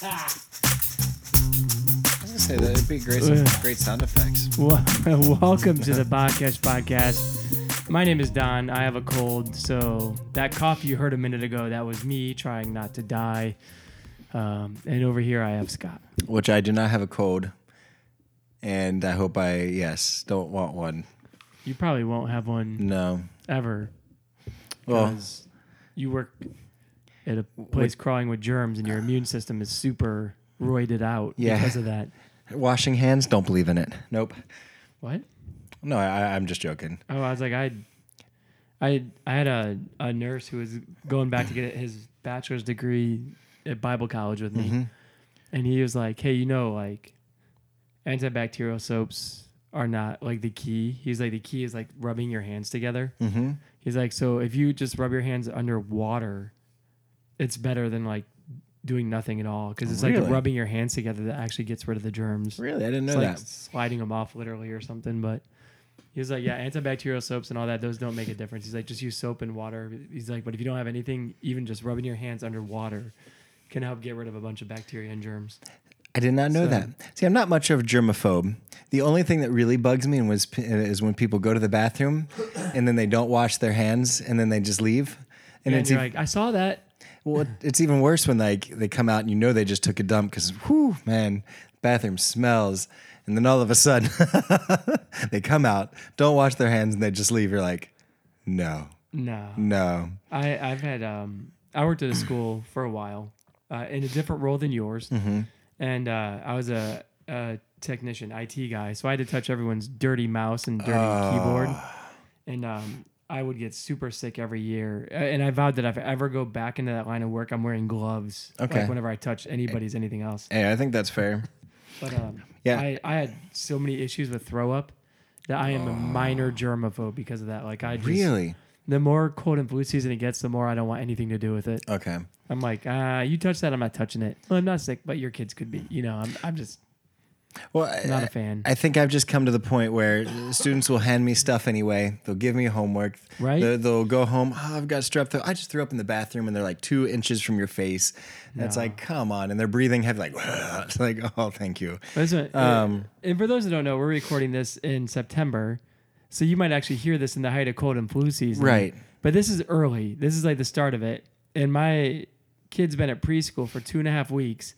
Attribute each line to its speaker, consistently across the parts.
Speaker 1: I was gonna say that it'd be great, some great sound effects.
Speaker 2: Well, welcome to the Podcast Podcast. My name is Don. I have a cold, so that cough you heard a minute ago, that was me trying not to die. Um, and over here, I have Scott.
Speaker 1: Which I do not have a cold, and I hope I yes don't want one.
Speaker 2: You probably won't have one
Speaker 1: No.
Speaker 2: ever
Speaker 1: Well,
Speaker 2: you work at a place crawling with germs, and your immune system is super roided out
Speaker 1: Yeah.
Speaker 2: because of that.
Speaker 1: washing hands. Don't believe in it. Nope.
Speaker 2: What?
Speaker 1: No, I, I'm just joking.
Speaker 2: Oh, I was like, I, I, I had a, a nurse who was going back to get his bachelor's degree at Bible college with me,
Speaker 1: Mm-hmm.
Speaker 2: and he was like, "Hey, you know, like, antibacterial soaps are not like the key. He's like, the key is like rubbing your hands together.
Speaker 1: Mm-hmm.
Speaker 2: He's like, so if you just rub your hands under water, it's better than like doing nothing at all because it's like
Speaker 1: Really?
Speaker 2: the rubbing your hands together that actually gets rid of the germs.
Speaker 1: Really, I didn't know
Speaker 2: It's like
Speaker 1: that.
Speaker 2: sliding them off literally or something. But he was like, yeah, antibacterial soaps and all that, those don't make a difference. He's like, just use soap and water. He's like, but if you don't have anything, even just rubbing your hands under water can help get rid of a bunch of bacteria and germs.
Speaker 1: I did not know that. See, I'm not much of a germaphobe. The only thing that really bugs me was is when people go to the bathroom and then they don't wash their hands and then they just leave. And
Speaker 2: And
Speaker 1: it's
Speaker 2: you're like, I saw that.
Speaker 1: Well, it- it's even worse when like they come out and you know they just took a dump because whoo man, bathroom smells. And then all of a sudden they come out, don't wash their hands, and they just leave. You're like, no,
Speaker 2: No.
Speaker 1: no.
Speaker 2: I, I've had, um, I worked at a school for a while uh, in a different role than yours.
Speaker 1: Mm-hmm.
Speaker 2: And uh, I was a, a technician, IT guy. So I had to touch everyone's dirty mouse and dirty
Speaker 1: Oh.
Speaker 2: keyboard. And um, I would get super sick every year. And I vowed that if I ever go back into that line of work, I'm wearing gloves.
Speaker 1: Okay.
Speaker 2: Like whenever I touch anybody's anything else.
Speaker 1: Hey, I think that's fair.
Speaker 2: But um,
Speaker 1: Yeah.
Speaker 2: I, I had so many issues with throw up that I am a minor germaphobe because of that. Like I just,
Speaker 1: Really?
Speaker 2: the more cold and flu season it gets, the more I don't want anything to do with it.
Speaker 1: Okay.
Speaker 2: I'm like, ah, you touch that, I'm not touching it. Well, I'm not sick, but your kids could be. You know, I'm, I'm just
Speaker 1: Well, I-
Speaker 2: not a fan.
Speaker 1: I think I've just come to the point where students will hand me stuff anyway. They'll give me homework.
Speaker 2: Right.
Speaker 1: They'll, they'll go home. Oh, I've got strep throat. I just threw up in the bathroom, and they're like two inches from your face. And it's like, come on. And they're breathing heavy, like, it's like, oh, thank you.
Speaker 2: Listen,
Speaker 1: Um,
Speaker 2: and for those that don't know, we're recording this in September, so you might actually hear this in the height of cold and flu season.
Speaker 1: Right.
Speaker 2: But this is early. This is like the start of it. And my kid's been at preschool for two and a half weeks.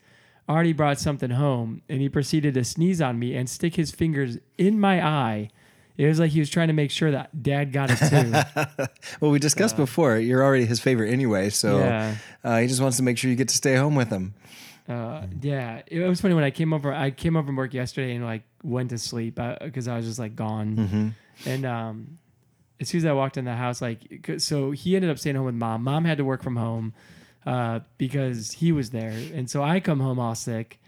Speaker 2: Already brought something home, and he proceeded to sneeze on me and stick his fingers in my eye. It was like he was trying to make sure that Dad got it too.
Speaker 1: Well, we discussed before. You're already his favorite anyway, so
Speaker 2: Yeah.
Speaker 1: uh, he just wants to make sure you get to stay home with him.
Speaker 2: Uh, yeah, it was funny when I came over. I came over from work yesterday and like went to sleep because I was just like gone. And um, as soon as I walked in the house, like so he ended up staying home with mom. Mom had to work from home uh, because he was there, and so I come home all sick,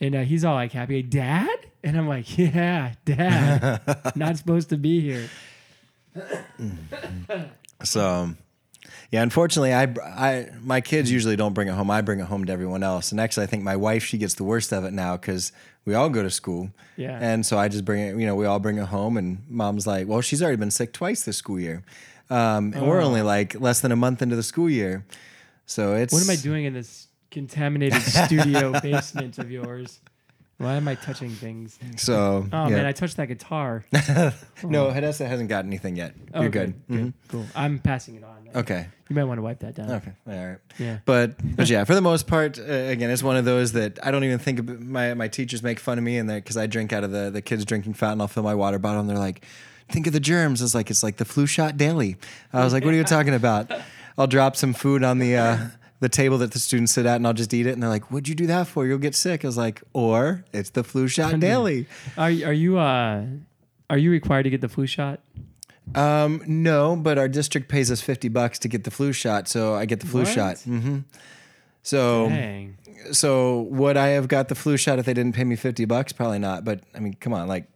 Speaker 2: and uh, he's all like happy, Dad, and I'm like, Yeah, Dad, not supposed to be here.
Speaker 1: So, yeah, unfortunately, I, I, my kids usually don't bring it home. I bring it home to everyone else. And actually, I think my wife, she gets the worst of it now because we all go to school.
Speaker 2: Yeah.
Speaker 1: And so I just bring it, you know, we all bring it home. And mom's like, well, she's already been sick twice this school year. Um, and we're only like less than a month into the school year. So it's.
Speaker 2: What am I doing in this contaminated studio basement of yours? Why am I touching things?
Speaker 1: So,
Speaker 2: Oh
Speaker 1: yeah.
Speaker 2: man, I touched that guitar.
Speaker 1: no, Hadassah hasn't got anything yet. You're
Speaker 2: Okay,
Speaker 1: good. Mhm.
Speaker 2: Cool. I'm passing it on.
Speaker 1: Okay.
Speaker 2: You might want to wipe that down.
Speaker 1: Okay. All right.
Speaker 2: Yeah.
Speaker 1: But but yeah, for the most part, uh, again, it's one of those that I don't even think ab- my my teachers make fun of me and that because I drink out of the the kids drinking fountain. I'll fill my water bottle and they're like, "Think of the germs." It's like, "It's like the flu shot daily." I was like, "What are you talking about?" I'll drop some food on the. Uh, the table that the students sit at, and I'll just eat it. And they're like, "What'd you do that for? You'll get sick." I was like, "Or it's the flu shot daily."
Speaker 2: Are are you uh are you required to get the flu shot?
Speaker 1: Um, no, but our district pays us fifty bucks to get the flu shot, so I get the flu
Speaker 2: What?
Speaker 1: shot. hmm So
Speaker 2: Dang.
Speaker 1: so would I have got the flu shot if they didn't pay me 50 bucks? Probably not. But I mean, come on, like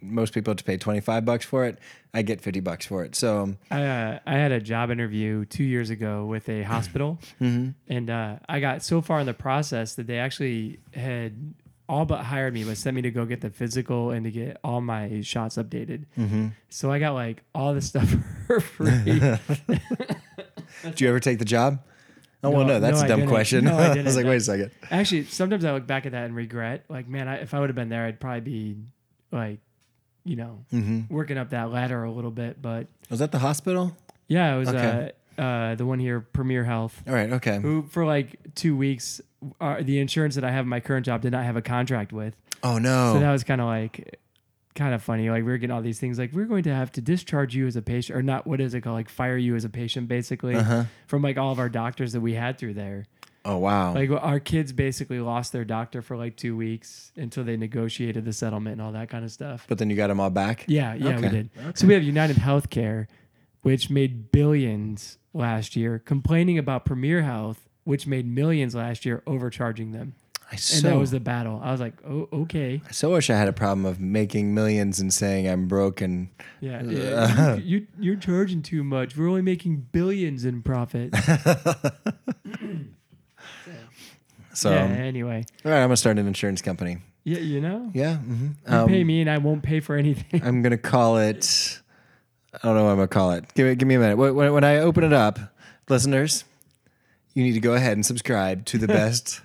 Speaker 1: most people have to pay 25 bucks for it. I get 50 bucks for it. So
Speaker 2: I uh, I had a job interview two years ago with a hospital, and uh, I got so far in the process that they actually had all but hired me, but sent me to go get the physical and to get all my shots updated. So I got like all this stuff for free.
Speaker 1: did you ever take the job? Oh well,
Speaker 2: No,
Speaker 1: no, that's
Speaker 2: no,
Speaker 1: a dumb question.
Speaker 2: No, I
Speaker 1: I was like, wait a second.
Speaker 2: Actually, sometimes I look back at that and regret. Like, man, I, if I would have been there, I'd probably be like, you know,
Speaker 1: Mm-hmm.
Speaker 2: working up that ladder a little bit. But
Speaker 1: Was that the hospital?
Speaker 2: yeah, it was
Speaker 1: Okay.
Speaker 2: uh, uh, the one here, Premier Health,
Speaker 1: All right. Okay.
Speaker 2: who for like two weeks, uh, the insurance that I have in my current job did not have a contract with.
Speaker 1: Oh no.
Speaker 2: So that was kind of like, kind of funny. Like we were getting all these things like we're going to have to discharge you as a patient, or not. What is it called? Like fire you as a patient, basically,
Speaker 1: uh-huh.
Speaker 2: from like all of our doctors that we had through there.
Speaker 1: Oh wow.
Speaker 2: Like our kids basically lost their doctor for like two weeks until they negotiated the settlement and all that kind of stuff.
Speaker 1: but then you got them all back.
Speaker 2: Yeah, yeah, we
Speaker 1: Okay.
Speaker 2: did. So we have United Healthcare, which made billions last year, complaining about Premier Health, which made millions last year, overcharging them.
Speaker 1: I
Speaker 2: And
Speaker 1: so
Speaker 2: that was the battle. I was like, oh, okay.
Speaker 1: I so wish I had a problem of making millions and saying I'm broke and
Speaker 2: Yeah. yeah. you, you, you're charging too much. We're only making billions in profit.
Speaker 1: so.
Speaker 2: yeah,
Speaker 1: um,
Speaker 2: anyway.
Speaker 1: all right, I'm gonna start an insurance company.
Speaker 2: Yeah, you know?
Speaker 1: Yeah. hmm
Speaker 2: You pay me and I won't pay for anything.
Speaker 1: I'm gonna call it. I don't know what I'm gonna call it. Give me, give me a minute. When, when when I open it up, listeners, you need to go ahead and subscribe to the best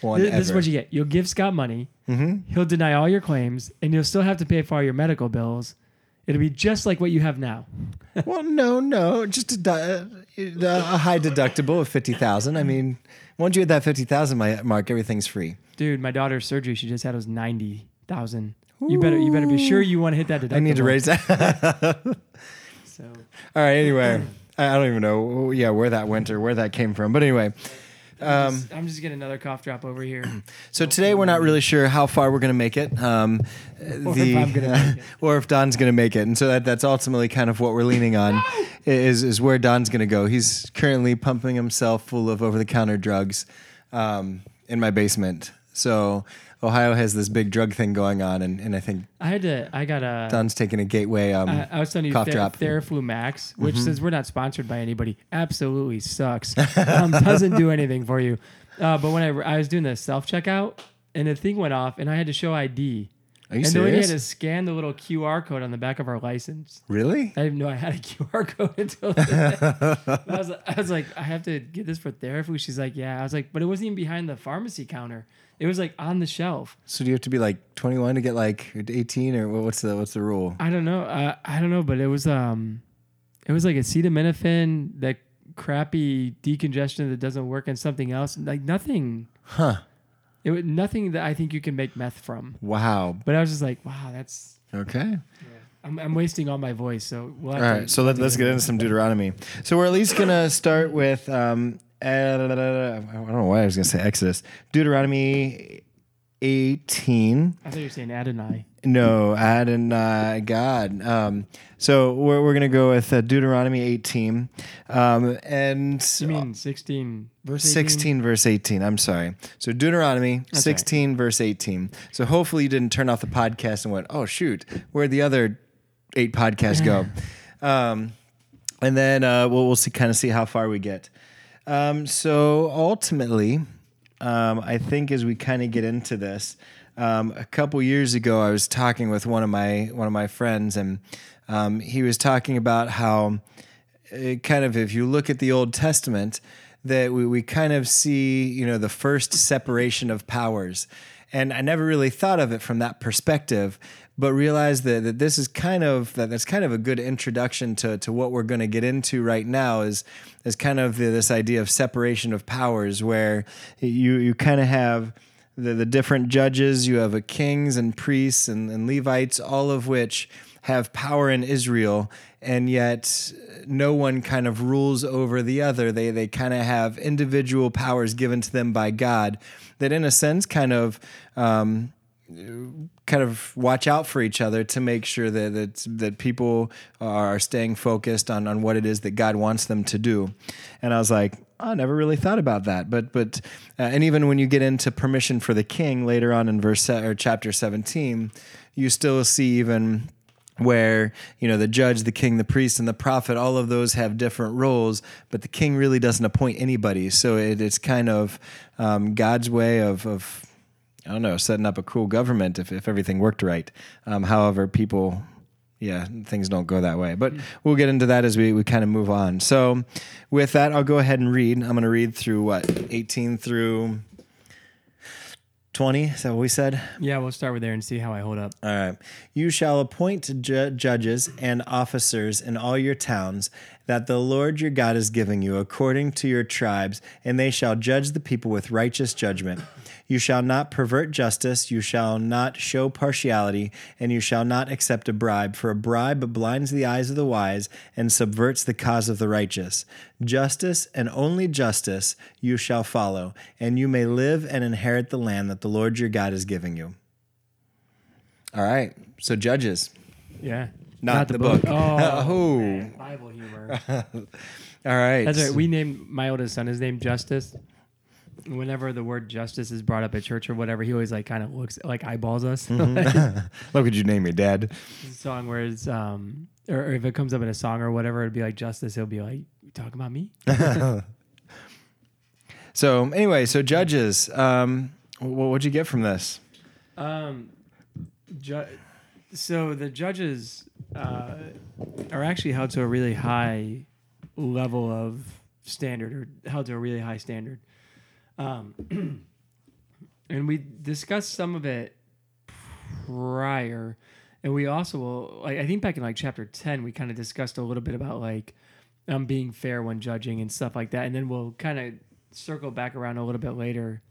Speaker 1: one
Speaker 2: This,
Speaker 1: ever.
Speaker 2: this is what you get. You'll give Scott money.
Speaker 1: mm-hmm.
Speaker 2: He'll deny all your claims, and you'll still have to pay for all your medical bills. It'll be just like what you have now.
Speaker 1: Well, no, no, just a, di- a high deductible of fifty thousand. I mean, once you hit that fifty thousand mark, everything's free.
Speaker 2: Dude, my daughter's surgery she just had was ninety thousand. You better you better be sure you want to hit that deductible.
Speaker 1: I need to raise that.
Speaker 2: So
Speaker 1: All right. Anyway, I I don't even know. Yeah, where that went or where that came from. But anyway,
Speaker 2: I'm, just, I'm just getting another cough drop over here.
Speaker 1: so today we're not really sure how far we're going to make it. Um,
Speaker 2: Or if I'm gonna make it.
Speaker 1: or if Don's going to make it, and so that, that's ultimately kind of what we're leaning on, is is where Don's going to go. He's currently pumping himself full of over the counter drugs um, in my basement. So Ohio has this big drug thing going on, and, and I think
Speaker 2: I had to. I got a.
Speaker 1: Don's taking a gateway. Um,
Speaker 2: I, I was telling you,
Speaker 1: cough
Speaker 2: Ther-
Speaker 1: drop. Mm-hmm.
Speaker 2: Theraflu Max, which since we're not sponsored by anybody, absolutely sucks. um, doesn't do anything for you. Uh, but when I, I was doing the self checkout, and the thing went off, and I had to show ID.
Speaker 1: Are you
Speaker 2: and then we had to scan the little QR code on the back of our license.
Speaker 1: really?
Speaker 2: I didn't know I had a QR code until I was, I was like, I have to get this for Theraflu. She's like, yeah. I was like, but it wasn't even behind the pharmacy counter. It was like on the shelf.
Speaker 1: So do you have to be like 21 to get like 18, or what's the what's the rule?
Speaker 2: I don't know. Uh, I don't know, but it was um, it was like acetaminophen, that crappy decongestion that doesn't work, and something else. Like nothing.
Speaker 1: Huh?
Speaker 2: It was nothing that I think you can make meth from.
Speaker 1: Wow.
Speaker 2: But I was just like, wow, that's.
Speaker 1: Okay.
Speaker 2: I'm, I'm wasting all my voice, so we'll
Speaker 1: All
Speaker 2: to-
Speaker 1: right. So let, let's get into some Deuteronomy. So we're at least gonna start with um, I don't know why I was gonna say Exodus. Deuteronomy 18.
Speaker 2: I thought you were saying Adonai.
Speaker 1: No, Adonai, God. Um, so we're, we're going to go with uh, Deuteronomy 18. Um, and
Speaker 2: You mean 16 verse 18?
Speaker 1: 16 verse 18. I'm sorry. So Deuteronomy
Speaker 2: That's right.
Speaker 1: 16 verse 18. So hopefully you didn't turn off the podcast and went, oh, shoot, where'd the other eight podcasts go? um, and then uh, we'll, we'll see, kind of see how far we get. Um, so ultimately, um, I think as we kind of get into this, um, a couple years ago, I was talking with one of my one of my friends, and um, he was talking about how uh, kind of if you look at the Old Testament, that we, we kind of see you know the first separation of powers, and I never really thought of it from that perspective, but realized that, that this is kind of that that's kind of a good introduction to to what we're going to get into right now is is kind of the, this idea of separation of powers where you you kind of have the, the different judges, you have a kings and priests and, and Levites, all of which have power in Israel, and yet no one kind of rules over the other. They they kind of have individual powers given to them by God that, in a sense, kind of. Um, kind of watch out for each other to make sure that that, that people are staying focused on, on what it is that God wants them to do. And I was like, I never really thought about that. But but uh, and even when you get into permission for the king later on in verse or chapter 17, you still see even where you know the judge the king the priest and the prophet all of those have different roles but the king really doesn't appoint anybody so it, it's kind of um, god's way of, of I don't know, setting up a cool government if, if everything worked right. Um, however, people, yeah, things don't go that way. But we'll get into that as we, we kind of move on. So, with that, I'll go ahead and read. I'm going to read through what 18 through 20. Is that what we said?
Speaker 2: Yeah, we'll start with there and see how I hold up.
Speaker 1: All right. You shall appoint ju- judges and officers in all your towns that the Lord your God is giving you according to your tribes, and they shall judge the people with righteous judgment. You shall not pervert justice, you shall not show partiality, and you shall not accept a bribe, for a bribe blinds the eyes of the wise and subverts the cause of the righteous. Justice and only justice you shall follow, and you may live and inherit the land that the Lord your God is giving you. All right. So judges,
Speaker 2: Yeah.
Speaker 1: not, the, book.
Speaker 2: Oh,
Speaker 1: Oh.
Speaker 2: man, Bible humor.
Speaker 1: All right.
Speaker 2: That's right. We named my oldest son. His name Justice. Whenever the word justice is brought up at church or whatever, he always like kind of looks like eyeballs us.
Speaker 1: What would you name your dad?
Speaker 2: song where it's um or, or if it comes up in a song or whatever, it'd be like justice. He'll be like, "You talking about me?"
Speaker 1: So anyway, so judges, um, what'd you get from this?
Speaker 2: Um, ju- so the judges uh, are actually held to a really high level of standard, or held to a really high standard. Um, and we discussed some of it prior, and we also will. Like, I think back in like chapter ten, we kind of discussed a little bit about like um being fair when judging and stuff like that, and then we'll kind of circle back around a little bit later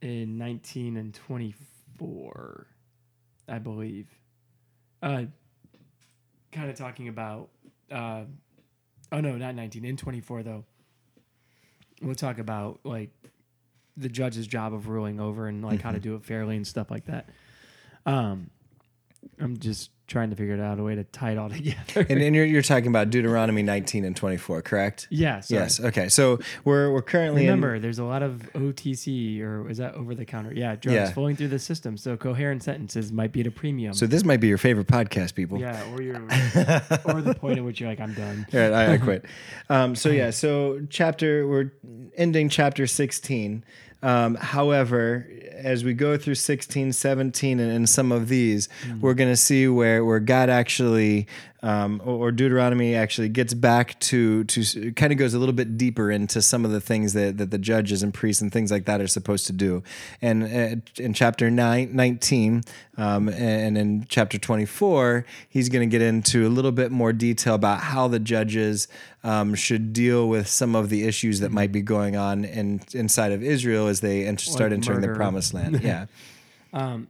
Speaker 2: in 19 and 24 i believe uh kind of talking about uh oh no not 19 in 24 though we'll talk about like the judge's job of ruling over and like how to do it fairly and stuff like that. Um i'm just trying to figure out a way to tie it all together
Speaker 1: And, and you're, you're talking about Deuteronomy 19 and 24, correct?
Speaker 2: yeah.
Speaker 1: Yes. Okay. So we're we're currently in-
Speaker 2: Remember, there's a lot of OTC or is that over the counter? Yeah, drugs
Speaker 1: Yeah.
Speaker 2: flowing through the system. So coherent sentences might be at a premium.
Speaker 1: so this might be your favorite podcast, people.
Speaker 2: yeah, or you're or the point at which you're like, I'm done.
Speaker 1: All right, I, I quit. Um, so yeah, so chapter we're ending chapter 16. Um, however, as we go through 16, 17, and, and some of these, we're going to see where where God actually um, or, Deuteronomy actually gets back to to kind of goes a little bit deeper into some of the things that, that the judges and priests and things like that are supposed to do. And uh, in chapter 9, 19 um, and in chapter 24, he's going to get into a little bit more detail about how the judges um, should deal with some of the issues that might be going on in, inside of Israel as they enter, start entering the promised land. Yeah.
Speaker 2: Um,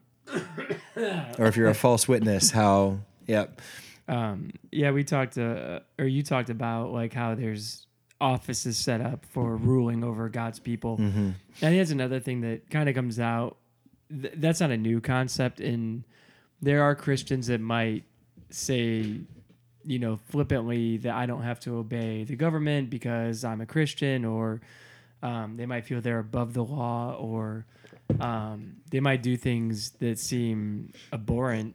Speaker 1: or if you're a false witness, how, yep.
Speaker 2: Um, yeah, we talked uh, or you talked about like how there's offices set up for ruling over God's people.
Speaker 1: Mm-hmm.
Speaker 2: And that's another thing that kind of comes out. Th- that's not a new concept. And there are Christians that might say, you know, flippantly that I don't have to obey the government because I'm a Christian, or um, they might feel they're above the law, or um, they might do things that seem abhorrent,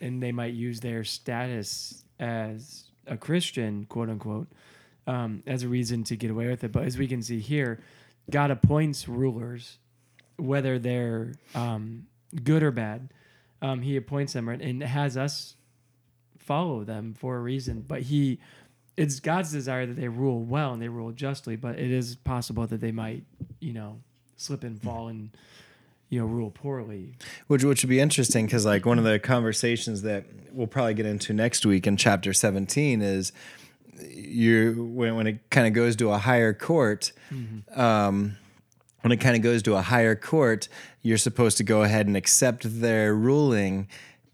Speaker 2: and they might use their status as a Christian, quote unquote, um, as a reason to get away with it. But as we can see here, God appoints rulers, whether they're um, good or bad. Um, he appoints them and has us follow them for a reason. But he, it's God's desire that they rule well and they rule justly. But it is possible that they might, you know, slip and fall and you know rule poorly.
Speaker 1: Which which would be interesting because like one of the conversations that we'll probably get into next week in chapter 17 is you when when it kind of goes to a higher court. Um, when it kind of goes to a higher court, you're supposed to go ahead and accept their ruling.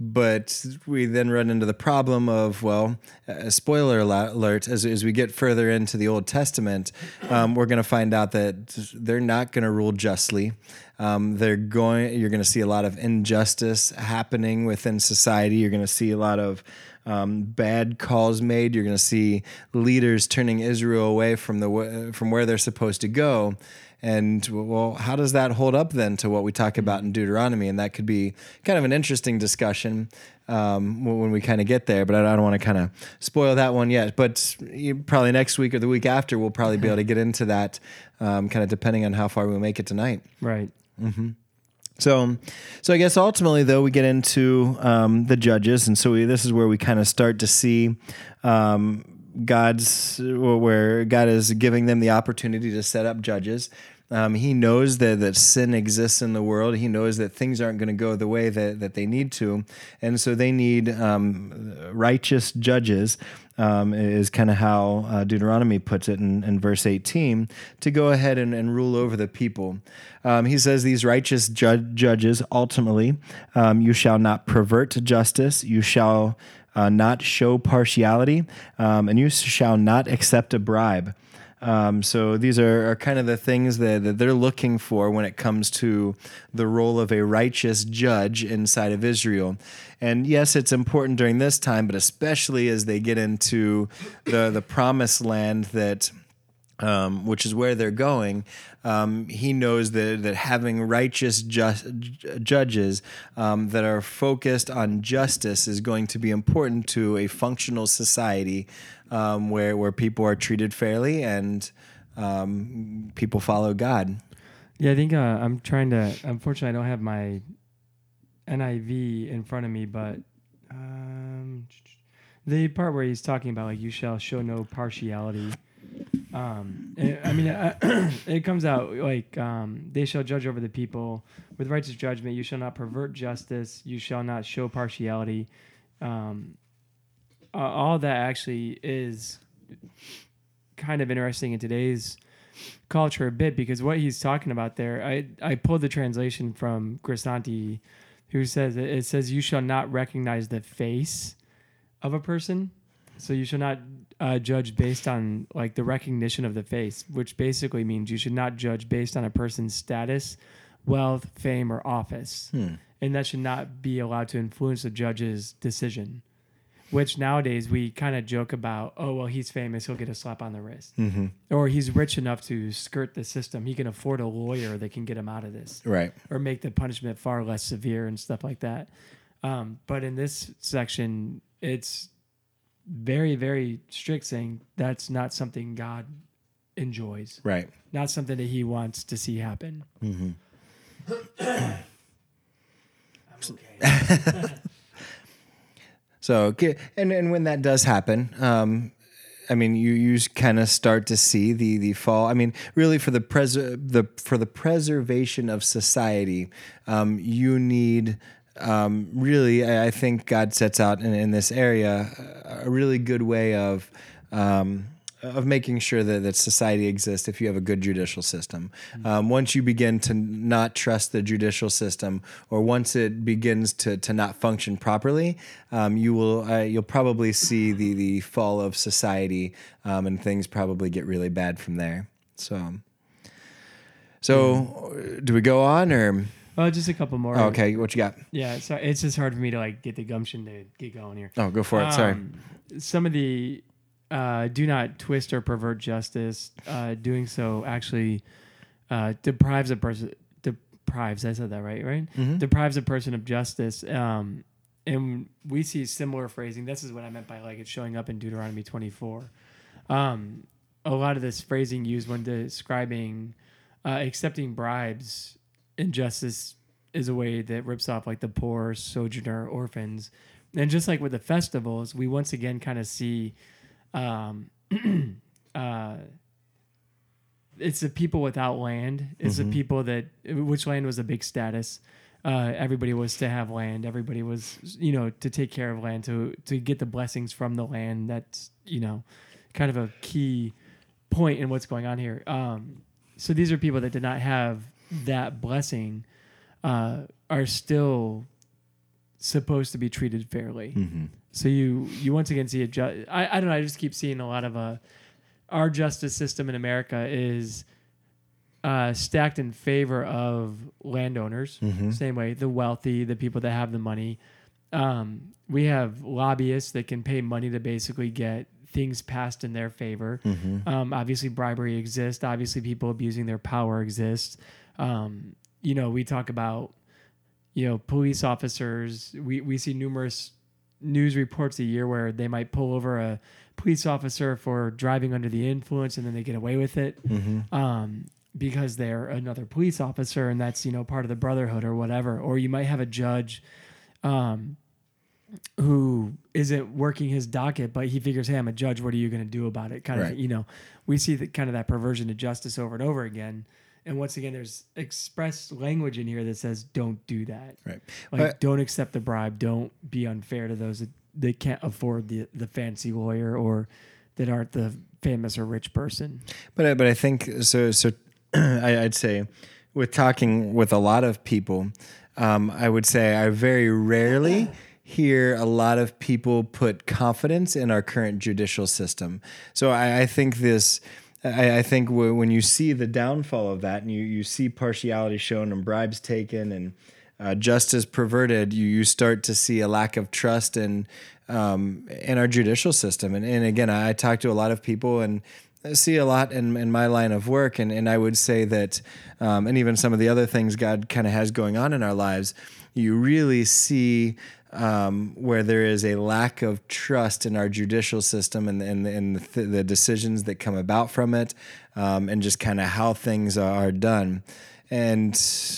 Speaker 1: But we then run into the problem of, well, uh, spoiler alert, as, as we get further into the Old Testament, um, we're going to find out that they're not going to rule justly. Um, they're going, you're going to see a lot of injustice happening within society. You're going to see a lot of um, bad calls made. You're going to see leaders turning Israel away from the from where they're supposed to go. And well, how does that hold up then to what we talk about in Deuteronomy? And that could be kind of an interesting discussion um, when we kind of get there. But I don't want to kind of spoil that one yet. But probably next week or the week after, we'll probably be able to get into that, um, kind of depending on how far we make it tonight.
Speaker 2: Right.
Speaker 1: So, so I guess ultimately, though, we get into um, the judges, and so we, this is where we kind of start to see um, God's where God is giving them the opportunity to set up judges. Um, he knows that, that sin exists in the world. He knows that things aren't going to go the way that, that they need to. And so they need um, righteous judges, um, is kind of how uh, Deuteronomy puts it in, in, verse 18, to go ahead and, and rule over the people. Um, he says, These righteous ju- judges, ultimately, um, you shall not pervert justice, you shall uh, not show partiality, um, and you shall not accept a bribe. Um, so these are, are, kind of the things that, that they're looking for when it comes to the role of a righteous judge inside of Israel. And yes, it's important during this time, but especially as they get into the, the promised land that um, which is where they're going, um, he knows that, that having righteous judges um, that are focused on justice is going to be important to a functional society um, where, where people are treated fairly and um, people follow God.
Speaker 2: Yeah, I think uh, I'm trying to. Unfortunately, I don't have my NIV in front of me, but um, the part where he's talking about like you shall show no partiality um, it, I mean, uh, it comes out like um, they shall judge over the people with righteous judgment. You shall not pervert justice. You shall not show partiality. Um, uh, all that actually is kind of interesting in today's culture a bit because what he's talking about there, I I pulled the translation from Grisanti, who says it says you shall not recognize the face of a person, so you shall not uh, judge based on like the recognition of the face, which basically means you should not judge based on a person's status, wealth, fame, or office, hmm. and that should not be allowed to influence the judge's decision. Which nowadays we kind of joke about, oh well, he's famous, he'll get a slap on the wrist, mm-hmm. or he's rich enough to skirt the system, he can afford a lawyer that can get him out of this,
Speaker 1: right,
Speaker 2: or make the punishment far less severe and stuff like that. Um, but in this section, it's very, very strict saying that's not something God enjoys.
Speaker 1: Right.
Speaker 2: Not something that he wants to see happen. Mm-hmm.
Speaker 1: okay. so, and, and when that does happen, um, I mean, you you kind of start to see the the fall. I mean, really for the pres the for the preservation of society, um, you need um, really, I think God sets out in, in, this area a really good way of um, of making sure that, that society exists if you have a good judicial system. Mm-hmm. Um, once you begin to not trust the judicial system, or once it begins to, to not function properly, um, you will uh, you'll probably see the the fall of society, um, and things probably get really bad from there. So, so mm-hmm. do we go on or?
Speaker 2: Oh, just a couple more.
Speaker 1: Oh, okay, what you got?
Speaker 2: Yeah, so it's just hard for me to like get the gumption to get going here.
Speaker 1: Oh, go for it. Sorry.
Speaker 2: Um, some of the uh, do not twist or pervert justice. Uh, doing so actually uh, deprives a person deprives. I said that right, right? Mm-hmm. Deprives a person of justice. Um, and we see similar phrasing. This is what I meant by like it's showing up in Deuteronomy 24. Um, a lot of this phrasing used when describing uh, accepting bribes injustice is a way that rips off like the poor, sojourner, orphans. And just like with the festivals, we once again kind of see um, uh, it's the people without land. It's mm-hmm. the people that which land was a big status. Uh, everybody was to have land. Everybody was, you know, to take care of land, to to get the blessings from the land. That's you know, kind of a key point in what's going on here. Um, so these are people that did not have that blessing uh, are still supposed to be treated fairly. Mm-hmm. So you you once again see a ju- I, I don't know. I just keep seeing a lot of uh, our justice system in America is uh, stacked in favor of landowners. Mm-hmm. Same way, the wealthy, the people that have the money. Um, we have lobbyists that can pay money to basically get things passed in their favor. Mm-hmm. Um, obviously, bribery exists. Obviously, people abusing their power exists. Um, you know, we talk about, you know, police officers. We, we see numerous news reports a year where they might pull over a police officer for driving under the influence and then they get away with it. Mm-hmm. Um, because they're another police officer and that's you know part of the brotherhood or whatever or you might have a judge um, who isn't working his docket but he figures hey i'm a judge what are you going to do about it kind
Speaker 1: Right.
Speaker 2: of you know we see that kind of that perversion to justice over and over again and once again there's express language in here that says don't do that
Speaker 1: Right.
Speaker 2: like
Speaker 1: But-
Speaker 2: don't accept the bribe don't be unfair to those that they can't afford the the fancy lawyer or that aren't the famous or rich person
Speaker 1: But I, but I think so. So I, I'd say with talking with a lot of people, um, I would say I very rarely hear a lot of people put confidence in our current judicial system. So I, I think this. I, I think w- when you see the downfall of that, and you, you see partiality shown and bribes taken and uh, justice perverted, you you start to see a lack of trust in um, in our judicial system. And, and again, I, I talk to a lot of people and see a lot in, in my line of work, and, and I would say that, um, and even some of the other things God kind of has going on in our lives, you really see um, where there is a lack of trust in our judicial system and, and, and the, th- the decisions that come about from it, um, and just kind of how things are done. And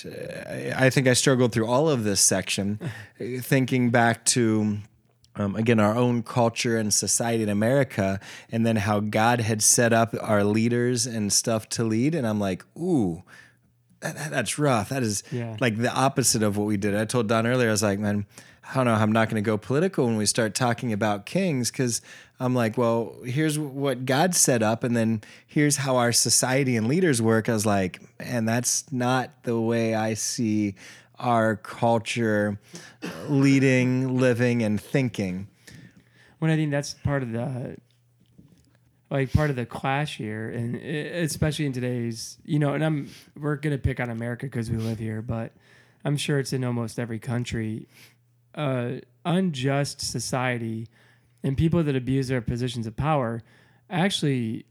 Speaker 1: uh, I think I struggled through all of this section, thinking back to um, again our own culture and society in America, and then how God had set up our leaders and stuff to lead. And I'm like, ooh, that, that- that's rough. That is
Speaker 2: Yeah.
Speaker 1: like the opposite of what we did. I told Don earlier, I was like, man, I don't know. I'm not going to go political when we start talking about kings because I'm like, well, here's what God set up, and then here's how our society and leaders work. I was like, man, that's not the way I see our culture leading, living, and thinking.
Speaker 2: when I think that's part of the like part of the clash here, and especially in today's, you know, and I'm we're gonna pick on America because we live here, but I'm sure it's in almost every country. Uh, unjust society and people that abuse their positions of power actually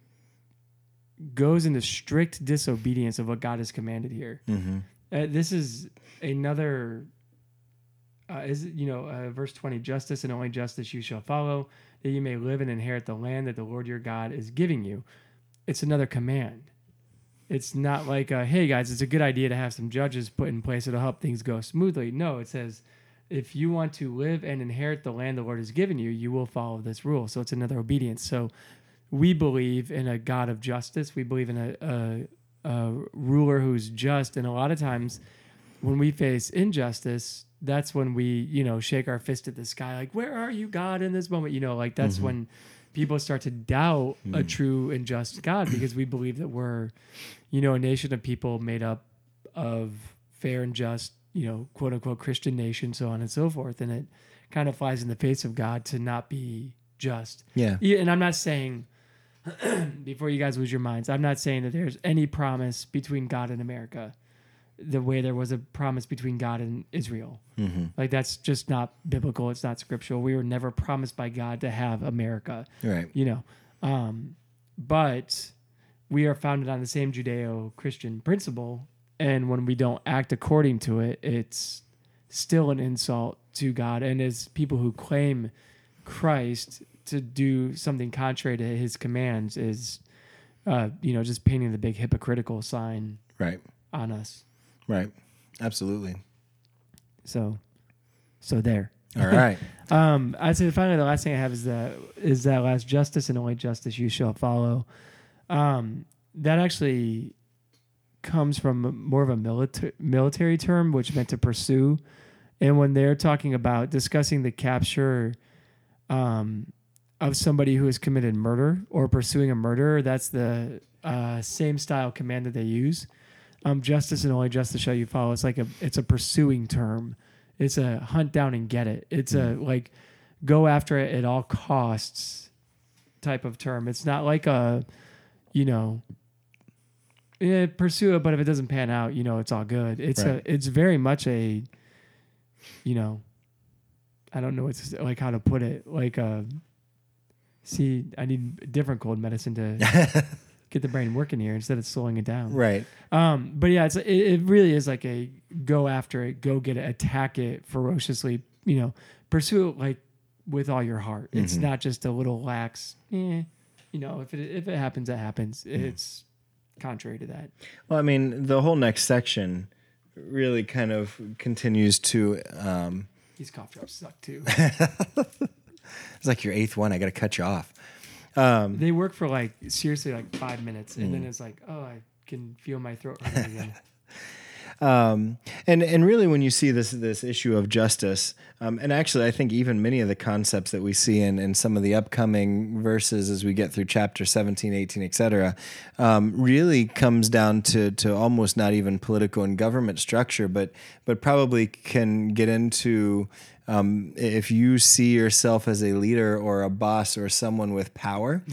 Speaker 2: goes into strict disobedience of what God has commanded here.
Speaker 1: Mm-hmm.
Speaker 2: Uh, this is another uh, is you know uh, verse 20 justice and only justice you shall follow that you may live and inherit the land that the lord your god is giving you. It's another command. It's not like uh, hey guys it's a good idea to have some judges put in place that'll help things go smoothly. No it says if you want to live and inherit the land the lord has given you you will follow this rule. So it's another obedience. So we believe in a god of justice. We believe in a, a, a ruler who's just and a lot of times when we face injustice, that's when we, you know, shake our fist at the sky, like, where are you, God, in this moment? You know, like that's mm-hmm. when people start to doubt a mm. true and just God because we believe that we're, you know, a nation of people made up of fair and just, you know, quote unquote Christian nation, so on and so forth. And it kind of flies in the face of God to not be just.
Speaker 1: Yeah.
Speaker 2: Yeah, and I'm not saying before you guys lose your minds, I'm not saying that there's any promise between God and America the way there was a promise between God and Israel.
Speaker 1: Mm-hmm.
Speaker 2: Like that's just not biblical. It's not scriptural. We were never promised by God to have America,
Speaker 1: Right.
Speaker 2: you know. Um, but we are founded on the same Judeo-Christian principle, and when we don't act according to it, it's still an insult to God. And as people who claim Christ to do something contrary to His commands is, uh, you know, just painting the big hypocritical sign
Speaker 1: Right.
Speaker 2: on us.
Speaker 1: Right. Absolutely.
Speaker 2: So, so there.
Speaker 1: All right.
Speaker 2: Um, I said finally the last thing I have is that is that last justice and only justice you shall follow. Um, that actually comes from more of a military military term, which meant to pursue. And when they're talking about discussing the capture um, of somebody who has committed murder or pursuing a murderer, that's the uh, same style command that they use. Um, justice and only justice shall you follow. It's like a it's a pursuing term. It's a hunt down and get it. It's a like go after it at all costs type of term. It's not like a you know yeah, pursue it, but if it doesn't pan out, you know, it's all good. It's
Speaker 1: Right.
Speaker 2: a it's very much a you know I don't know what's like how to put it. Like uh see, I need different cold medicine to get the brain working here instead of slowing it down.
Speaker 1: right.
Speaker 2: Um, but yeah, it's it, it really is like a go after it, go get it, attack it ferociously. You know, pursue it like with all your heart. It's
Speaker 1: Mhm.
Speaker 2: not just a little lax. Eh, you know, if it if it happens, it happens. It's contrary to that.
Speaker 1: Well, I mean, the whole next section really kind of continues to. Um,
Speaker 2: These cough drops suck too.
Speaker 1: it's like your eighth one. I got to cut you off. Um,
Speaker 2: they work for like seriously like five minutes, and
Speaker 1: Mm.
Speaker 2: then it's like, oh, I can feel my throat again.
Speaker 1: Um, and and really, when you see this this issue of justice, um, and actually, I think even many of the concepts that we see in, in some of the upcoming verses as we get through chapter 17, 18, etc., um, really comes down to to almost not even political and government structure, but but probably can get into um, if you see yourself as a leader or a boss or someone with power,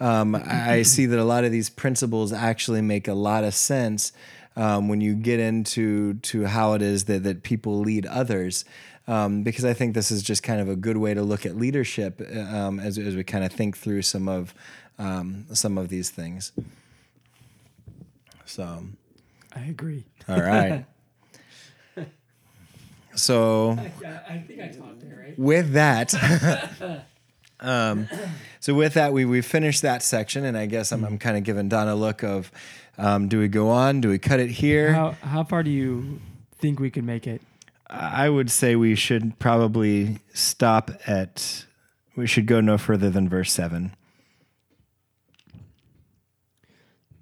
Speaker 1: um, I, I see that a lot of these principles actually make a lot of sense um, when you get into to how it is that, that people lead others. Um, because I think this is just kind of a good way to look at leadership uh, um, as, as we kind of think through some of um, some of these things. So,
Speaker 2: I agree.
Speaker 1: all right. so
Speaker 2: I, I think I talked there, right?
Speaker 1: with that, um, so with that, we we finished that section, and I guess I'm, I'm kind of giving Don a look of, um, do we go on? Do we cut it here?
Speaker 2: How how far do you think we could make it?
Speaker 1: I would say we should probably stop at. We should go no further than verse seven.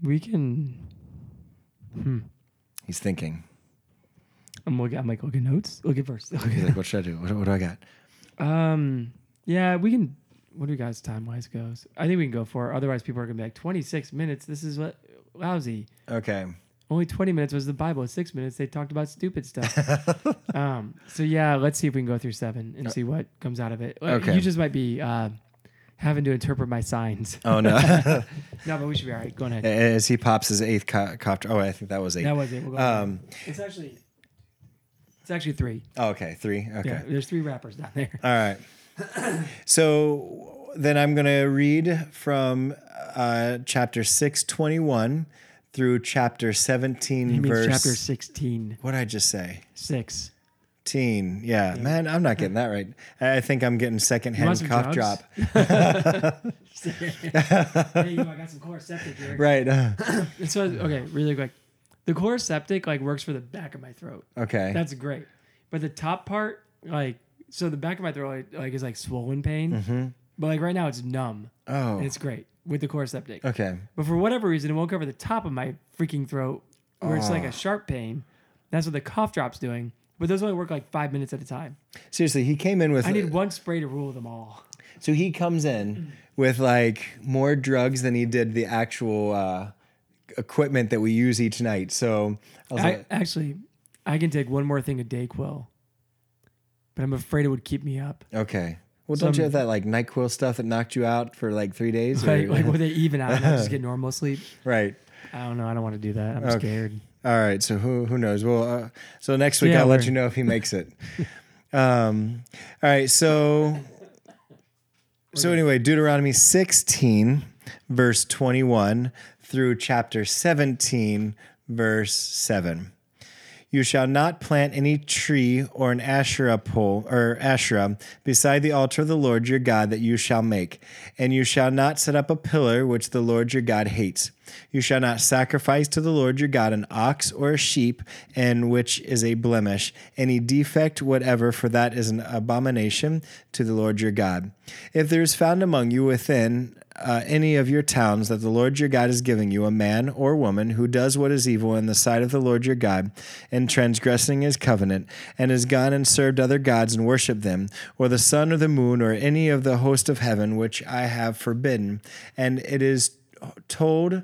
Speaker 2: We can.
Speaker 1: He's thinking.
Speaker 2: I'm looking. I'm like look at notes. Look at first.
Speaker 1: He's like, "What should I do? What, what do I got?"
Speaker 2: Um. Yeah, we can. What do you guys time wise goes? I think we can go for. it. Otherwise, people are gonna be like 26 minutes. This is what lousy.
Speaker 1: Okay.
Speaker 2: Only 20 minutes was the Bible. Six minutes they talked about stupid stuff. um. So yeah, let's see if we can go through seven and see what comes out of it.
Speaker 1: Okay.
Speaker 2: You just might be uh, having to interpret my signs.
Speaker 1: Oh no!
Speaker 2: no, but we should be all right. Go ahead.
Speaker 1: As he pops his eighth co- copter. Oh, I think that was eight.
Speaker 2: That was it. We'll.
Speaker 1: Um.
Speaker 2: it's actually. It's actually three.
Speaker 1: oh, okay. Three. Okay.
Speaker 2: Yeah, there's three wrappers down there.
Speaker 1: All right. So then I'm going to read from uh, chapter six twenty one through chapter seventeen,
Speaker 2: He means
Speaker 1: verse.
Speaker 2: chapter 16.
Speaker 1: What did I just say?
Speaker 2: Six.
Speaker 1: Teen. Yeah, man, I'm not getting that right. I think I'm getting secondhand cough drop.
Speaker 2: hey, yo, I got some Chloraseptic here.
Speaker 1: Right.
Speaker 2: so, okay, really quick. The Chloraseptic like works for the back of my throat.
Speaker 1: okay.
Speaker 2: That's great. But the top part, like, so the back of my throat like, like is like swollen pain. But like right now it's numb.
Speaker 1: oh.
Speaker 2: And it's great with the Chloraseptic.
Speaker 1: okay.
Speaker 2: But for whatever reason, it won't cover the top of my freaking throat where it's
Speaker 1: Oh.
Speaker 2: like a sharp pain. That's what the cough drop's doing. But those only work like five minutes at a time.
Speaker 1: Seriously, he came in with.
Speaker 2: I need one spray to rule them all.
Speaker 1: So he comes in with like more drugs than he did the actual uh, equipment that we use each night. So I was
Speaker 2: I,
Speaker 1: like,
Speaker 2: actually, I can take one more thing a Dayquil, but I'm afraid it would keep me up.
Speaker 1: okay. Well, don't you
Speaker 2: Some-
Speaker 1: have that like Nyquil stuff that knocked you out for like three days? or-
Speaker 2: Like, like would they even out and I just get normal sleep?
Speaker 1: right.
Speaker 2: I don't know. I don't want to do that. I'm
Speaker 1: Okay.
Speaker 2: scared.
Speaker 1: All right. So who who knows? Well, uh, so next week
Speaker 2: Yeah,
Speaker 1: I'll let
Speaker 2: we're-
Speaker 1: you know if he makes it. um, all right. So so anyway, Deuteronomy 16, verse 21 through chapter 17, verse 7. You shall not plant any tree or an Asherah pole or Asherah beside the altar of the Lord your God that you shall make, and you shall not set up a pillar which the Lord your God hates. You shall not sacrifice to the Lord your God an ox or a sheep, and which is a blemish, any defect whatever, for that is an abomination to the Lord your God. If there is found among you within uh, any of your towns that the Lord your God is giving you, a man or woman who does what is evil in the sight of the Lord your God, and transgressing his covenant, and has gone and served other gods and worshipped them, or the sun or the moon, or any of the host of heaven, which I have forbidden, and it is told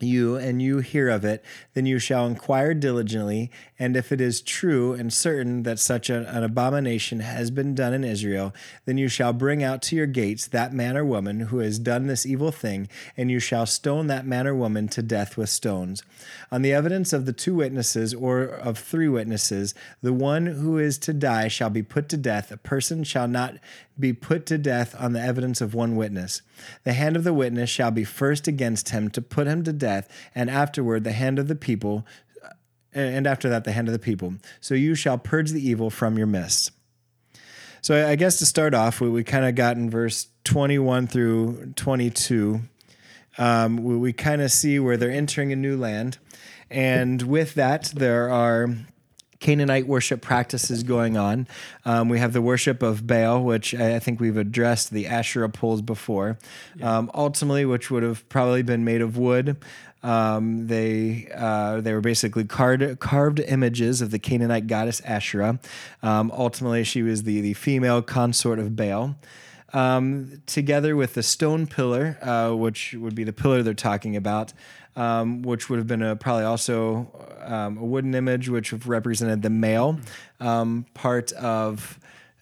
Speaker 1: you and you hear of it, then you shall inquire diligently, and if it is true and certain that such an, an abomination has been done in Israel, then you shall bring out to your gates that man or woman who has done this evil thing, and you shall stone that man or woman to death with stones. On the evidence of the two witnesses or of three witnesses, the one who is to die shall be put to death. A person shall not be put to death on the evidence of one witness. The hand of the witness shall be first against him to put him to death, and afterward the hand of the people, and after that the hand of the people. So you shall purge the evil from your midst. So I I guess to start off, we, we kind of got in verse 21 through 22. um, we, we kind of see where they're entering a new land. And with that, there are Canaanite worship practices going on. Um, we have the worship of Baal, which I think we've addressed the Asherah poles before. Um, ultimately, which would have probably been made of wood. Um, they uh, they were basically carved carved images of the Canaanite goddess Asherah. Um, ultimately, she was the the female consort of Baal. Um, together with the stone pillar, uh, which would be the pillar they're talking about, um, which would have been a, probably also um, a wooden image, which have represented the male um, part of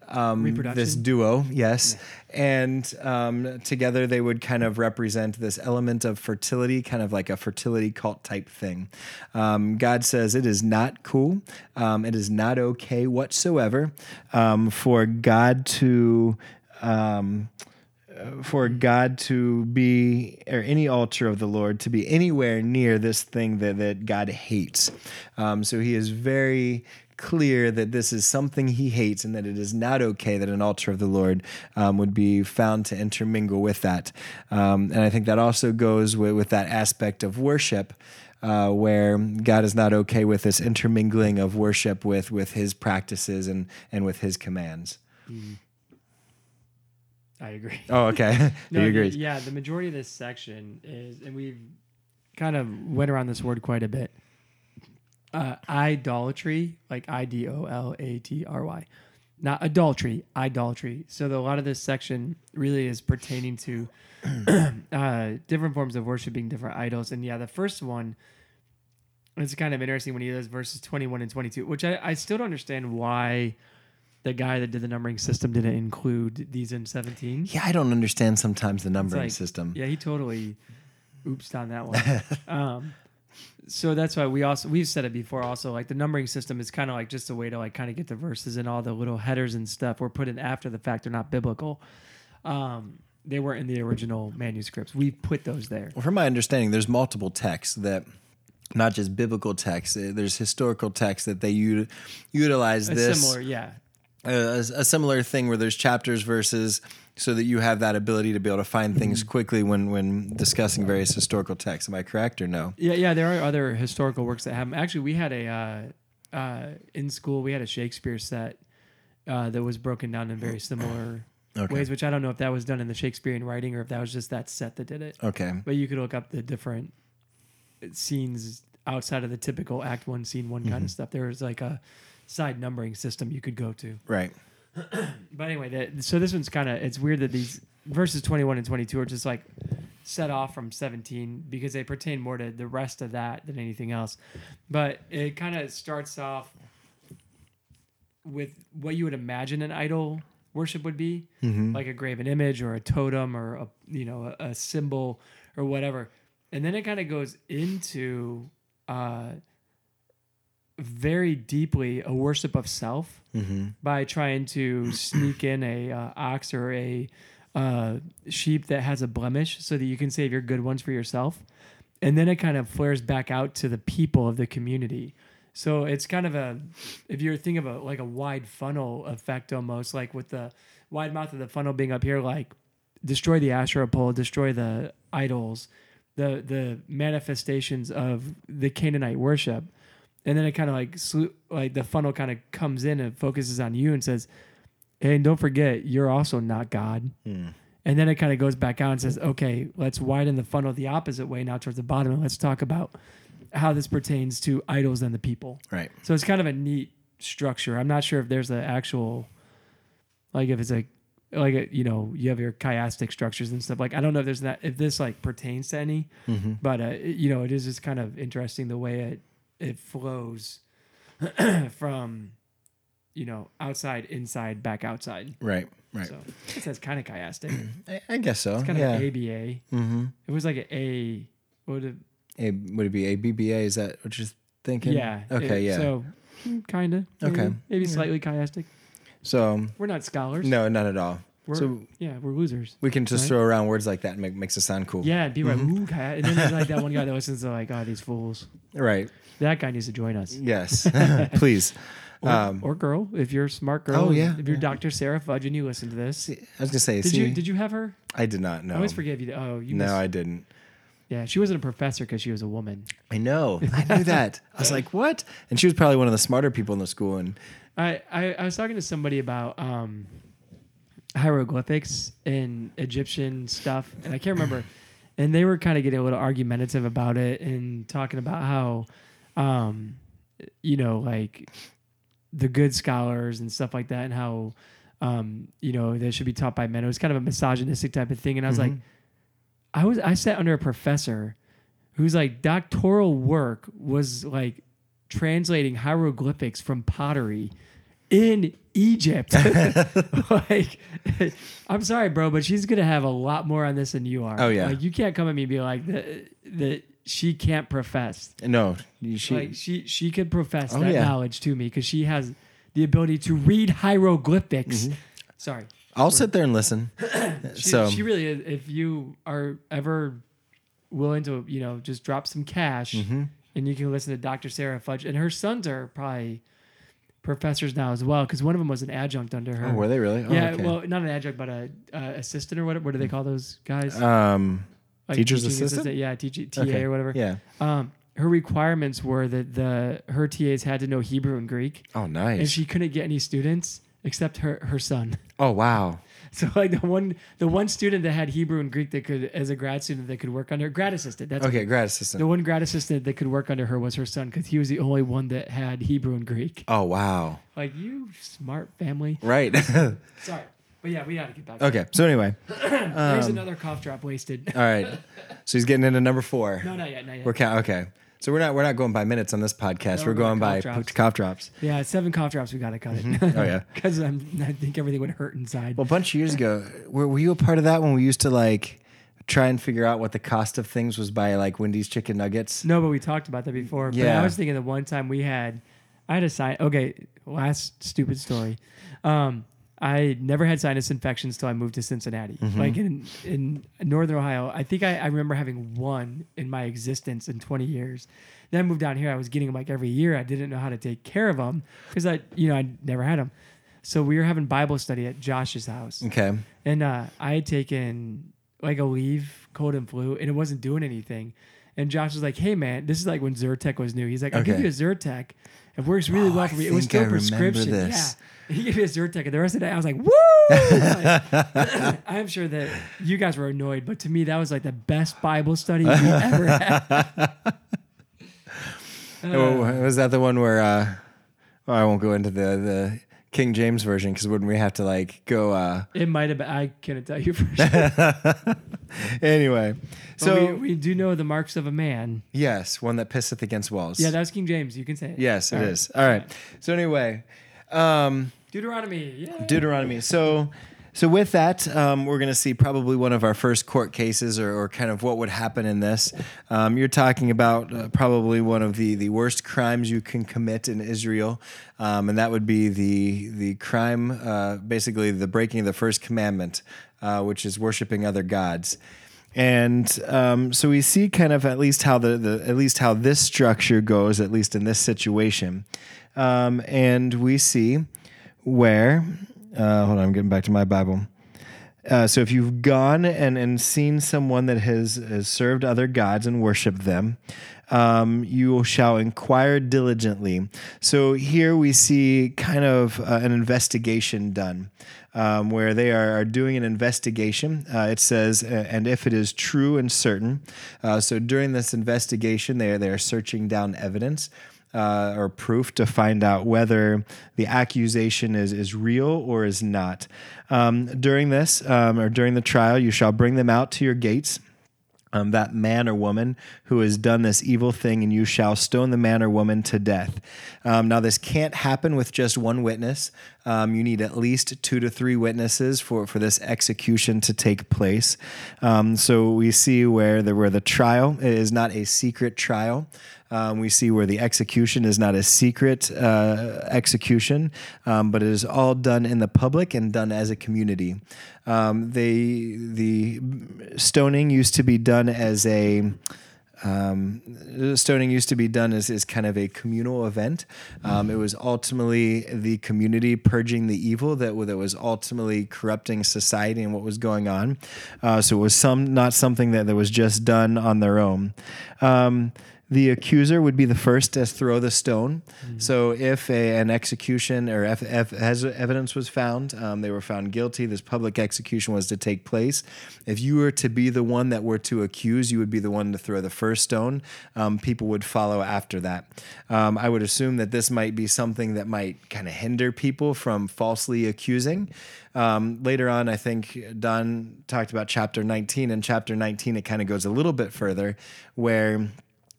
Speaker 1: um, this duo. Yes, and um, together they would kind of represent this element of fertility, kind of like a fertility cult type thing. Um, God says it is not cool. Um, it is not okay whatsoever um, for God to. Um, for God to be, or any altar of the Lord to be anywhere near this thing that, that God hates. Um, so he is very clear that this is something he hates and that it is not okay that an altar of the Lord um, would be found to intermingle with that. Um, and I think that also goes with, with that aspect of worship. Uh, where God is not okay with this intermingling of worship with with His practices and and with His commands.
Speaker 2: I agree.
Speaker 1: Oh, okay.
Speaker 2: No,
Speaker 1: you
Speaker 2: the-
Speaker 1: agree?
Speaker 2: yeah, the majority of this section is, and we've kind of went around this word quite a bit. Uh, idolatry, like I D O L A T R Y, not adultery, idolatry. So the, a lot of this section really is pertaining to uh, different forms of worshiping different idols. And yeah, the first one. It's kind of interesting when he does verses 21 and 22, which I, I still don't understand why the guy that did the numbering system didn't include these in 17.
Speaker 1: Yeah, I don't understand sometimes the numbering
Speaker 2: like-
Speaker 1: system.
Speaker 2: Yeah, he totally oopsed on that one. um, so that's why we also we've said it before. Also, like the numbering system is kind of like just a way to like kind of get the verses and all the little headers and stuff were put in after the fact. They're not biblical. Um, they weren't in the original manuscripts. We put those there.
Speaker 1: Well, from my understanding, there's multiple texts that, not just biblical texts. uh, There's historical texts that they u- utilize this
Speaker 2: similar, yeah,
Speaker 1: a, a similar thing where there's chapters, verses, so that you have that ability to be able to find things
Speaker 2: Mm-hmm.
Speaker 1: quickly when when discussing various historical texts. Am I correct or no?
Speaker 2: yeah, yeah. There are other historical works that have. Actually, we had a uh, uh, in school. We had a Shakespeare set uh, that was broken down in very similar
Speaker 1: Okay.
Speaker 2: ways, which I don't know if that was done in the Shakespearean writing or if that was just that set that did it.
Speaker 1: Okay.
Speaker 2: But you could look up the different scenes outside of the typical Act One, Scene One kind of stuff. There was like a side numbering system you could go to.
Speaker 1: Right.
Speaker 2: But anyway, so this one's kind of it's weird that these verses twenty one and twenty two are just like set off from seventeen because they pertain more to the rest of that than anything else. But it kind of starts off with what you would imagine an idol worship would be, like a graven image or a totem or a you know a, a symbol or whatever, and then it kind of goes into uh, very deeply a worship of self by trying to sneak in a uh, ox or a uh, sheep that has a blemish so that you can save your good ones for yourself. And then it kind of flares back out to the people of the community. So it's kind of a, if you're thinking of a like a wide funnel effect almost, like with the wide mouth of the funnel being up here, like destroy the Asherah pole, destroy the idols, the the manifestations of the Canaanite worship, and then it kind of like slu- like the funnel kind of comes in and focuses on you and says, "Hey, and don't forget, you're also not God." And then it kind of goes back out and says, "Okay, let's widen the funnel the opposite way now towards the bottom, and let's talk about how this pertains to idols and the people."
Speaker 1: Right.
Speaker 2: So it's kind of a neat structure. I'm not sure if there's an actual, like if it's a, like a, you know, you have your chiastic structures and stuff. Like I don't know if there's that if this like pertains to any, but uh, you know, it is just kind of interesting the way it it flows from, you know, outside, inside, back outside.
Speaker 1: Right. Right.
Speaker 2: So it says kind of chiastic.
Speaker 1: I, I guess so.
Speaker 2: It's kind
Speaker 1: yeah.
Speaker 2: of ABA.
Speaker 1: mm-hmm.
Speaker 2: It was like an A. What would it?
Speaker 1: A, would it be a BBA? Is that what you're thinking?
Speaker 2: Yeah.
Speaker 1: Okay.
Speaker 2: it-
Speaker 1: yeah. So,
Speaker 2: kind of.
Speaker 1: Okay.
Speaker 2: Maybe slightly chiastic. So we're not scholars.
Speaker 1: no, not at all.
Speaker 2: We're,
Speaker 1: so
Speaker 2: yeah, we're losers.
Speaker 1: we can just
Speaker 2: Right.
Speaker 1: throw around words like that and make makes it sound cool.
Speaker 2: Yeah, be like,
Speaker 1: Mm-hmm.
Speaker 2: ooh, chi-" and then there's like that one guy that listens to like, oh, these fools.
Speaker 1: Right.
Speaker 2: That guy needs to join us.
Speaker 1: Yes. Please.
Speaker 2: Or,
Speaker 1: Um,
Speaker 2: or girl, if you're a smart girl.
Speaker 1: Oh, yeah,
Speaker 2: If you're
Speaker 1: yeah.
Speaker 2: Dr. Sarah Fudge and you listen to this.
Speaker 1: I was gonna say.
Speaker 2: Did
Speaker 1: see,
Speaker 2: you did you have her?
Speaker 1: I did not know.
Speaker 2: I always forgive you. Oh, you
Speaker 1: no,
Speaker 2: missed-
Speaker 1: I didn't.
Speaker 2: Yeah, she wasn't a professor because she was a woman.
Speaker 1: I know. I knew that. I was like, what? And she was probably one of the smarter people in the school. And
Speaker 2: I, I, I was talking to somebody about um, hieroglyphics and Egyptian stuff, and I can't remember. And they were kind of getting a little argumentative about it and talking about how, um, you know, like the good scholars and stuff like that, and how, um, you know, they should be taught by men. It was kind of a misogynistic type of thing, and I was like, I was I sat under a professor whose like doctoral work was like translating hieroglyphics from pottery in Egypt. like, I'm sorry, bro, but she's gonna have a lot more on this than you are.
Speaker 1: Oh, yeah.
Speaker 2: like you can't come at me and be like that. That she can't profess.
Speaker 1: no, she.
Speaker 2: like she she could profess
Speaker 1: Oh,
Speaker 2: that
Speaker 1: yeah.
Speaker 2: knowledge to me because she has the ability to read hieroglyphics.
Speaker 1: Mm-hmm.
Speaker 2: Sorry.
Speaker 1: I'll sit there and listen.
Speaker 2: She,
Speaker 1: so
Speaker 2: she really is. If you are ever willing to, you know, just drop some cash
Speaker 1: Mm-hmm.
Speaker 2: and you can listen to Dr. Sarah Fudge, and her sons are probably professors now as well, because one of them was an adjunct under her.
Speaker 1: oh, were they really? Oh,
Speaker 2: yeah,
Speaker 1: okay.
Speaker 2: well, not an adjunct, but a uh, assistant or what? What do they call those guys?
Speaker 1: um,
Speaker 2: Like
Speaker 1: teacher's
Speaker 2: teaching
Speaker 1: assistant?
Speaker 2: Yeah, teaching TA
Speaker 1: okay.
Speaker 2: or whatever.
Speaker 1: Yeah.
Speaker 2: Um, her requirements were that the her TAs had to know Hebrew and Greek,
Speaker 1: Oh, nice.
Speaker 2: and she couldn't get any students except her her son.
Speaker 1: oh, wow.
Speaker 2: So like the one the one student that had Hebrew and Greek that could as a grad student that could work under grad assistant. That's
Speaker 1: Okay, grad assistant.
Speaker 2: the one grad assistant that could work under her was her son because he was the only one that had Hebrew and Greek.
Speaker 1: Oh, wow.
Speaker 2: Like you smart family.
Speaker 1: Right.
Speaker 2: Sorry, but yeah, we got to get back.
Speaker 1: okay. So anyway,
Speaker 2: There's
Speaker 1: um,
Speaker 2: another cough drop wasted.
Speaker 1: all right. So he's getting into number four.
Speaker 2: no, not yet, not yet.
Speaker 1: We're count. Okay. So we're not we're not going by minutes on this podcast.
Speaker 2: No,
Speaker 1: we're
Speaker 2: we're going
Speaker 1: by
Speaker 2: cough drops.
Speaker 1: cough drops.
Speaker 2: yeah, seven cough drops. We got to cut it.
Speaker 1: Oh yeah.
Speaker 2: because I think everything would hurt inside.
Speaker 1: Well, a bunch of years ago, were, were you a part of that when we used to like try and figure out what the cost of things was by like Wendy's chicken nuggets?
Speaker 2: No, but we talked about that before. But
Speaker 1: Yeah.
Speaker 2: I was thinking the one time we had, I had a sign. Okay, last stupid story. Um, I never had sinus infections till I moved to Cincinnati.
Speaker 1: Mm-hmm.
Speaker 2: Like in in Northern Ohio, I think I, I remember having one in my existence in 20 years. Then I moved down here. I was getting them like every year. I didn't know how to take care of them because I, you know, I never had them. So we were having Bible study at Josh's house.
Speaker 1: Okay.
Speaker 2: And uh, I had taken like a leave, cold and flu, and it wasn't doing anything. And Josh was like, "Hey man, this is like when Zyrtec was new. He's like, I'll give you a Zyrtec. It works really
Speaker 1: Oh,
Speaker 2: well for me. It was still
Speaker 1: I
Speaker 2: prescription.
Speaker 1: this.
Speaker 2: Yeah, he gave me a Zyrtec, and the rest of the day I was like, woo! Like, I'm sure that you guys were annoyed, but to me that was like the best Bible study we ever had.
Speaker 1: Oh, was that the one where? uh well, I won't go into the the King James version because wouldn't we have to like go? uh
Speaker 2: It might have been. I couldn't tell you for sure.
Speaker 1: Anyway,
Speaker 2: So
Speaker 1: so
Speaker 2: we, we do know the marks of a man.
Speaker 1: yes, one that pisseth against walls.
Speaker 2: Yeah, that was King James. You can say it.
Speaker 1: yes, it is. All right. So anyway, um,
Speaker 2: Deuteronomy. Yeah.
Speaker 1: Deuteronomy. So, so with that, um, we're going to see probably one of our first court cases, or, or kind of what would happen in this. Um, you're talking about uh, probably one of the the worst crimes you can commit in Israel, um, and that would be the the crime, uh, basically the breaking of the first commandment, uh, which is worshiping other gods. And um, so we see kind of at least how the, the at least how this structure goes, at least in this situation. Um, and we see where uh, hold on, I'm getting back to my Bible. Uh, so if you've gone and, and seen someone that has, has served other gods and worshiped them, um, you shall inquire diligently. So here we see kind of uh, an investigation done. Um, where they are, are doing an investigation. Uh, it says, "Uh, and if it is true and certain. Uh, so during this investigation, they are, they are searching down evidence uh, or proof to find out whether the accusation is, is real or is not. Um, during this, um, or during the trial, you shall bring them out to your gates. Um, that man or woman who has done this evil thing, and you shall stone the man or woman to death. Um, now, this can't happen with just one witness. Um, you need at least two to three witnesses for, for this execution to take place. Um, so we see where the where the trial is not a secret trial. Um, we see where the execution is not a secret uh, execution, um, but it is all done in the public and done as a community. Um, they the stoning used to be done as a um, stoning used to be done as, as kind of a communal event. Um, it was ultimately the community purging the evil that, that was ultimately corrupting society and what was going on. Uh, so it was some not something that, that was just done on their own. Um, the accuser would be the first to throw the stone. Mm-hmm. So if a, an execution or if, if evidence was found, um, they were found guilty, this public execution was to take place. If you were to be the one that were to accuse, you would be the one to throw the first stone. Um, people would follow after that. Um, I would assume that this might be something that might kind of hinder people from falsely accusing. Um, later on, I think Don talked about chapter 19. In chapter 19, it kind of goes a little bit further where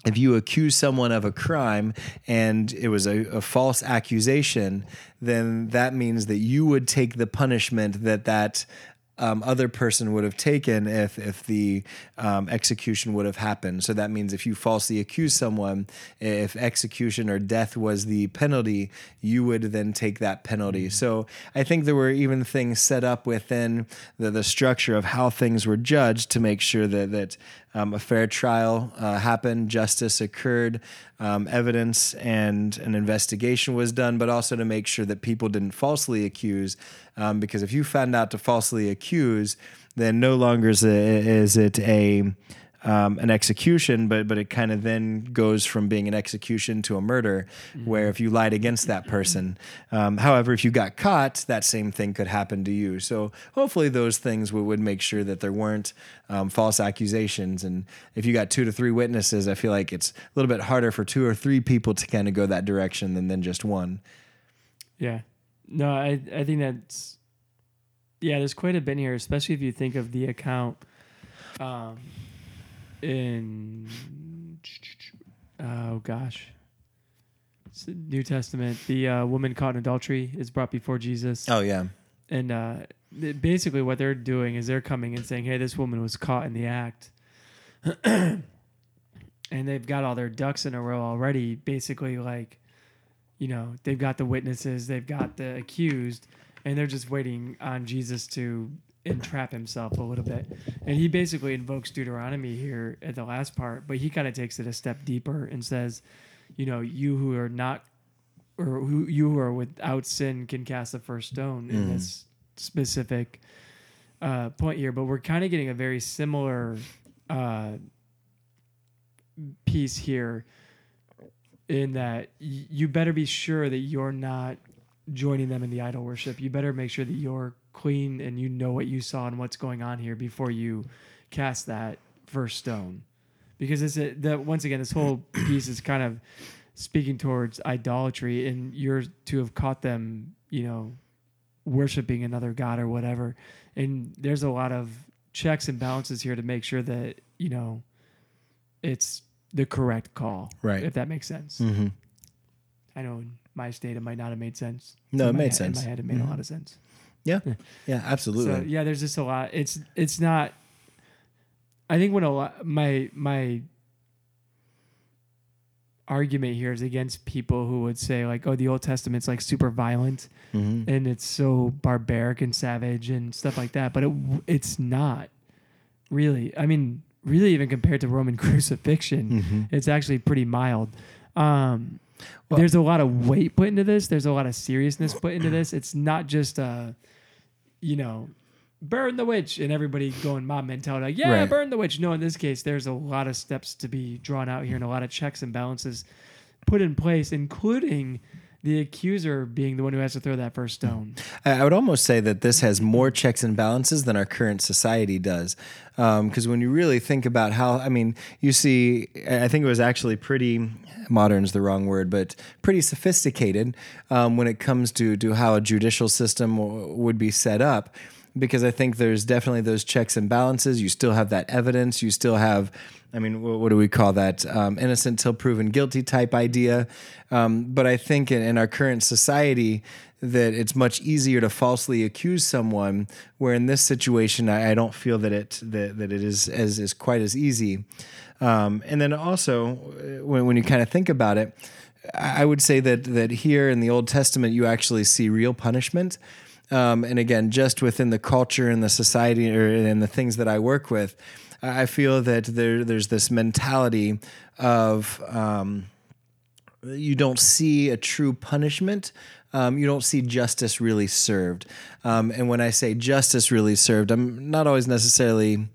Speaker 1: if you accuse someone of a crime and it was a, a, false accusation, then that means that you would take the punishment that that um, other person would have taken if if the um, execution would have happened. So that means if you falsely accuse someone, if execution or death was the penalty, you would then take that penalty. Mm-hmm. So I think there were even things set up within the, the structure of how things were judged to make sure that that um, a fair trial uh, happened, justice occurred, um, evidence and an investigation was done, but also to make sure that people didn't falsely accuse. Um, because if you found out to falsely accuse, then no longer is, is it a um, an execution, but but it kind of then goes from being an execution to a murder, mm-hmm. where if you lied against that person, um, however, if you got caught, that same thing could happen to you. So hopefully those things would, would make sure that there weren't um, false accusations. And if you got two to three witnesses, I feel like it's a little bit harder for two or three people to kind of go that direction than than just one.
Speaker 2: Yeah, no, I I think that's yeah. There's quite a bit here, especially if you think of the account. Um, in oh gosh, it's New Testament, the uh, woman caught in adultery is brought before Jesus.
Speaker 1: Oh yeah,
Speaker 2: and uh, basically what they're doing is they're coming and saying, "Hey, this woman was caught in the act." and they've got all their ducks in a row already. Basically, like, you know, they've got the witnesses, they've got the accused, and they're just waiting on Jesus to entrap himself a little bit. And he basically invokes Deuteronomy here at the last part, but he kind of takes it a step deeper and says, you know, you who are not or who you who are without sin can cast the first stone mm. in this specific uh, point here. But we're kind of getting a very similar uh, piece here in that y- you better be sure that you're not joining them in the idol worship. You better make sure that you're clean and you know what you saw and what's going on here before you cast that first stone. Because it's a, that once again this whole piece is kind of speaking towards idolatry and you're to have caught them you know worshiping another god or whatever. And there's a lot of checks and balances here to make sure that you know it's the correct call
Speaker 1: right.
Speaker 2: if that makes sense.
Speaker 1: Mm-hmm.
Speaker 2: i know in my state it might not have made sense.
Speaker 1: No it made
Speaker 2: head,
Speaker 1: sense.
Speaker 2: in my head it made mm-hmm. a lot of sense
Speaker 1: yeah, yeah, absolutely.
Speaker 2: So yeah, there's just a lot. It's it's not. I think when a lot my my argument here is against people who would say like, oh, the Old Testament's like super violent mm-hmm. and it's so barbaric and savage and stuff like that, but it it's not really. I mean, really, even compared to Roman crucifixion, mm-hmm. it's actually pretty mild. Um, well, there's a lot of weight put into this. There's a lot of seriousness put into this. It's not just a you know, burn the witch and everybody going mob mentality like yeah right. burn the witch no in this case there's a lot of steps to be drawn out here and a lot of checks and balances put in place including the accuser being the one who has to throw that first stone.
Speaker 1: I would almost say that this has more checks and balances than our current society does. Because um, when you really think about how, I mean, you see, I think it was actually pretty, modern is the wrong word, but pretty sophisticated um, when it comes to, to how a judicial system w- would be set up because I think there's definitely those checks and balances. You still have that evidence. You still have, I mean, what, what do we call that? Um, innocent till proven guilty type idea. Um, but I think in, in, our current society, that it's much easier to falsely accuse someone. Where in this situation, I, I don't feel that it that, that it is as is quite as easy. Um, and then also, when, when you kind of think about it, I would say that that here in the Old Testament, you actually see real punishment. Um, and again, just within the culture and the society or, and the things that I work with, I feel that there there's this mentality of um, you don't see a true punishment. Um, you don't see justice really served. Um, and when I say justice really served, I'm not always necessarily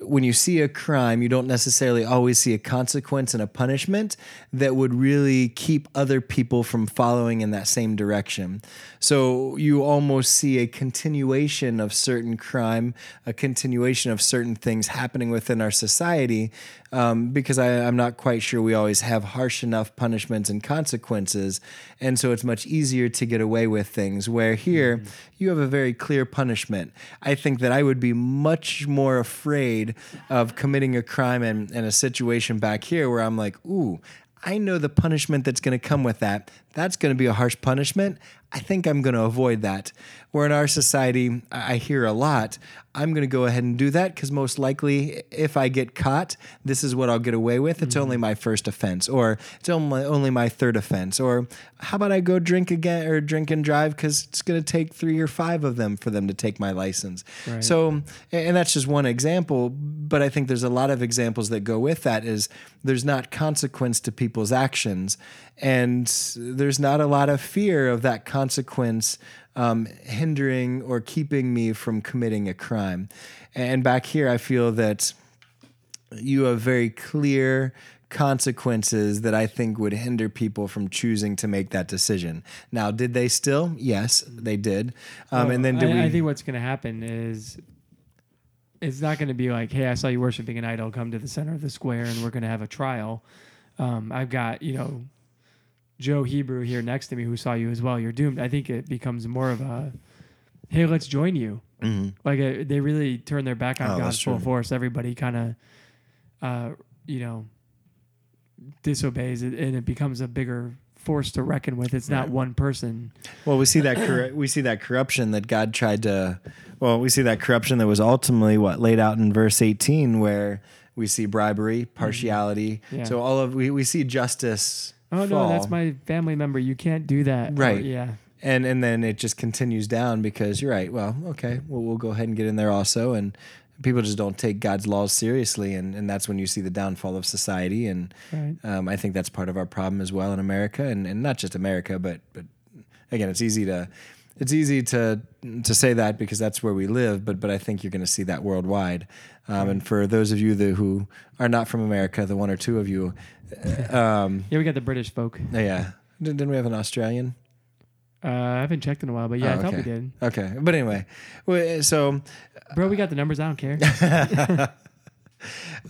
Speaker 1: when you see a crime, you don't necessarily always see a consequence and a punishment that would really keep other people from following in that same direction. So you almost see a continuation of certain crime, a continuation of certain things happening within our society, um, because I, I'm not quite sure we always have harsh enough punishments and consequences. And so it's much easier to get away with things. Where here, you have a very clear punishment. I think that I would be much more afraid of committing a crime and, in a situation back here where I'm like, ooh, I know the punishment that's going to come with that. That's going to be a harsh punishment. I think I'm going to avoid that. Where in our society, I hear a lot, I'm going to go ahead and do that because most likely, if I get caught, this is what I'll get away with. It's only mm-hmm. my first offense, or it's only, only my third offense. Or how about I go drink again or drink and drive because it's going to take three or five of them for them to take my license.
Speaker 2: Right.
Speaker 1: So, and that's just one example, but I think there's a lot of examples that go with that is there's not consequence to people's actions and there's not a lot of fear of that consequence um, hindering or keeping me from committing a crime. And back here, I feel that you have very clear consequences that I think would hinder people from choosing to make that decision. Now, did they still? Yes, they did. Um,
Speaker 2: Well,
Speaker 1: and then did
Speaker 2: I,
Speaker 1: we?
Speaker 2: I think what's going to happen is it's not going to be like, hey, I saw you worshiping an idol. Come to the center of the square, and we're going to have a trial. Um, I've got you know Joe Hebrew here next to me who saw you as well. You're doomed. I think it becomes more of a hey, let's join you.
Speaker 1: Mhm.
Speaker 2: Like uh, they really turn their back on
Speaker 1: Oh,
Speaker 2: God full
Speaker 1: true.
Speaker 2: force. Everybody kind of, uh, you know, disobeys it, and it becomes a bigger force to reckon with. It's not
Speaker 1: Right.
Speaker 2: one person.
Speaker 1: Well, we see that corru- we see that corruption that God tried to. Well, we see that corruption that was ultimately what laid out in verse eighteen, where we see bribery, partiality.
Speaker 2: Mm-hmm. Yeah.
Speaker 1: So all of we, we see justice.
Speaker 2: Oh no,
Speaker 1: fall.
Speaker 2: that's my family member. You can't do that. Or,
Speaker 1: Right.
Speaker 2: yeah.
Speaker 1: and and then it just continues down because you're right. Well, okay, well we'll go ahead and get in there also, and people just don't take God's laws seriously, and and that's when you see the downfall of society, and
Speaker 2: Right.
Speaker 1: um, I think that's part of our problem as well in America, and and not just America, but but again, it's easy to. It's easy to to say that because that's where we live, but but I think you're going to see that worldwide. Um, and for those of you that, who are not from America, the one or two of you, um,
Speaker 2: Yeah, we got the British folk.
Speaker 1: yeah, didn't didn't we have an Australian?
Speaker 2: Uh, I haven't checked in a while, but yeah,
Speaker 1: Oh,
Speaker 2: I thought we
Speaker 1: okay.
Speaker 2: did.
Speaker 1: Okay, but anyway, well, so
Speaker 2: Bro, we got the numbers. I don't care.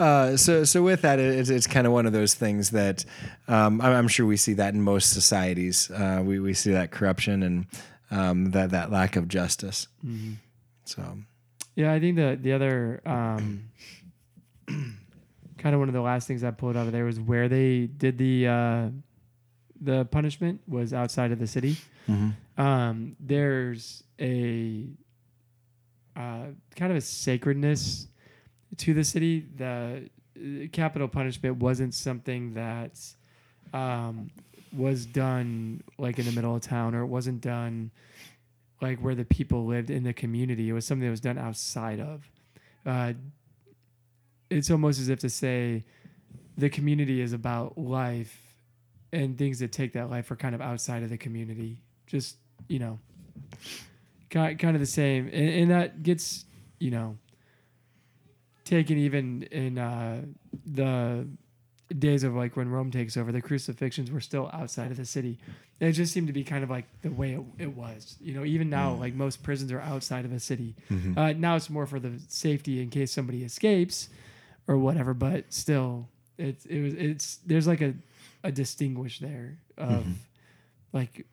Speaker 1: uh, so so with that, it's, it's kind of one of those things that um, I'm, I'm sure we see that in most societies. Uh, we we see that corruption and um, that that lack of justice.
Speaker 2: Mhm.
Speaker 1: So
Speaker 2: Yeah, I think the the other um, kind of one of the last things I pulled out of there was where they did the uh, the punishment was outside of the city.
Speaker 1: mhm.
Speaker 2: Um, there's a uh, kind of a sacredness to the city. The uh, capital punishment wasn't something that um, was done like in the middle of town, or it wasn't done like where the people lived in the community. It was something that was done outside of. Uh, it's almost as if to say the community is about life and things that take that life are kind of outside of the community. Just, you know, ki- kind of the same. And, and that gets, you know, taken even in uh, the days of like when Rome takes over, the crucifixions were still outside of the city. And it just seemed to be kind of like the way it, it was. You know, even now, like most prisons are outside of a city. Uh, now it's more for the safety in case somebody escapes or whatever, but still, it's it was it's there's like a a distinguish there of like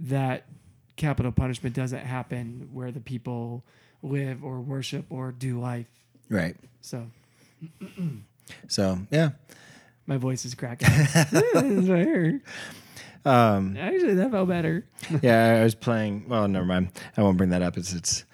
Speaker 2: that capital punishment doesn't happen where the people live or worship or do life.
Speaker 1: right.
Speaker 2: So
Speaker 1: So yeah.
Speaker 2: my voice is cracking. It's right here.
Speaker 1: Um,
Speaker 2: Actually, that felt better.
Speaker 1: yeah, I was playing. Well, never mind. I won't bring that up. It's it's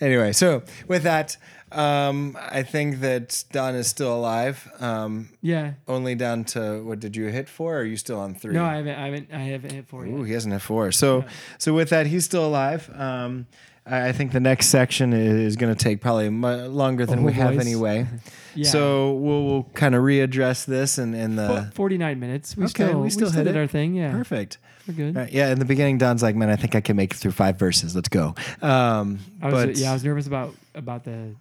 Speaker 1: anyway. So with that, um, I think that Don is still alive. Um,
Speaker 2: Yeah.
Speaker 1: only down to what did you hit four? Or are you still on three?
Speaker 2: No, I haven't. I haven't. I haven't hit four
Speaker 1: Ooh,
Speaker 2: yet.
Speaker 1: he hasn't hit four. So, so with that, he's still alive. Um, I I think the next section is going to take probably mu- longer than
Speaker 2: Oh,
Speaker 1: we have
Speaker 2: boys.
Speaker 1: anyway.
Speaker 2: Yeah.
Speaker 1: So we'll, we'll kind of readdress this and in
Speaker 2: Fo-
Speaker 1: the
Speaker 2: 49 minutes. We
Speaker 1: Okay,
Speaker 2: still
Speaker 1: we still hit
Speaker 2: did
Speaker 1: it.
Speaker 2: our thing. Yeah,
Speaker 1: perfect.
Speaker 2: we're good.
Speaker 1: Right, yeah, in the beginning, Don's like, "Man, I think I can make it through five verses. Let's go." Um,
Speaker 2: I was
Speaker 1: but
Speaker 2: yeah, I was nervous about about the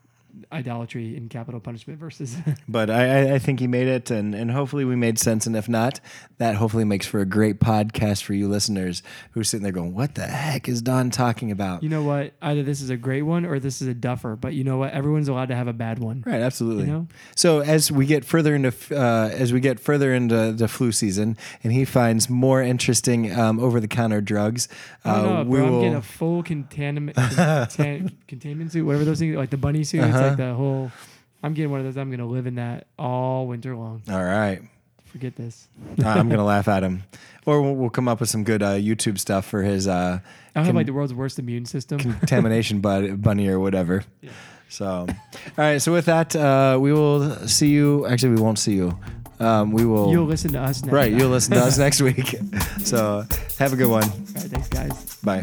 Speaker 2: idolatry and capital punishment verses.
Speaker 1: but I, I- think he made it, and, and hopefully we made sense. And if not, that hopefully makes for a great podcast for you listeners who are sitting there going, "What the heck is Don talking about?"
Speaker 2: you know what? Either this is a great one or this is a duffer. But you know what? Everyone's allowed to have a bad one.
Speaker 1: Right, absolutely.
Speaker 2: You know?
Speaker 1: So as we get further into uh, as we get further into the flu season, and he finds more interesting um, over the counter drugs, uh,
Speaker 2: know,
Speaker 1: we
Speaker 2: bro. I'm getting a full containment, containment suit, whatever those things, like the bunny suit.
Speaker 1: Uh-huh.
Speaker 2: Like the whole. I'm getting one of those. I'm gonna live in that all winter long.
Speaker 1: All right,
Speaker 2: Forget this.
Speaker 1: I'm gonna laugh at him, or we'll, we'll come up with some good uh, YouTube stuff for his uh,
Speaker 2: I have
Speaker 1: Con-
Speaker 2: like the world's worst immune system.
Speaker 1: contamination bud- bunny or whatever.
Speaker 2: Yeah.
Speaker 1: So, all right. So with that, uh, we will see you. Actually, we won't see you. Um, we will.
Speaker 2: You'll listen to us next.
Speaker 1: right.
Speaker 2: time.
Speaker 1: You'll listen to us next week. So have a good one.
Speaker 2: All right, thanks, guys.
Speaker 1: Bye.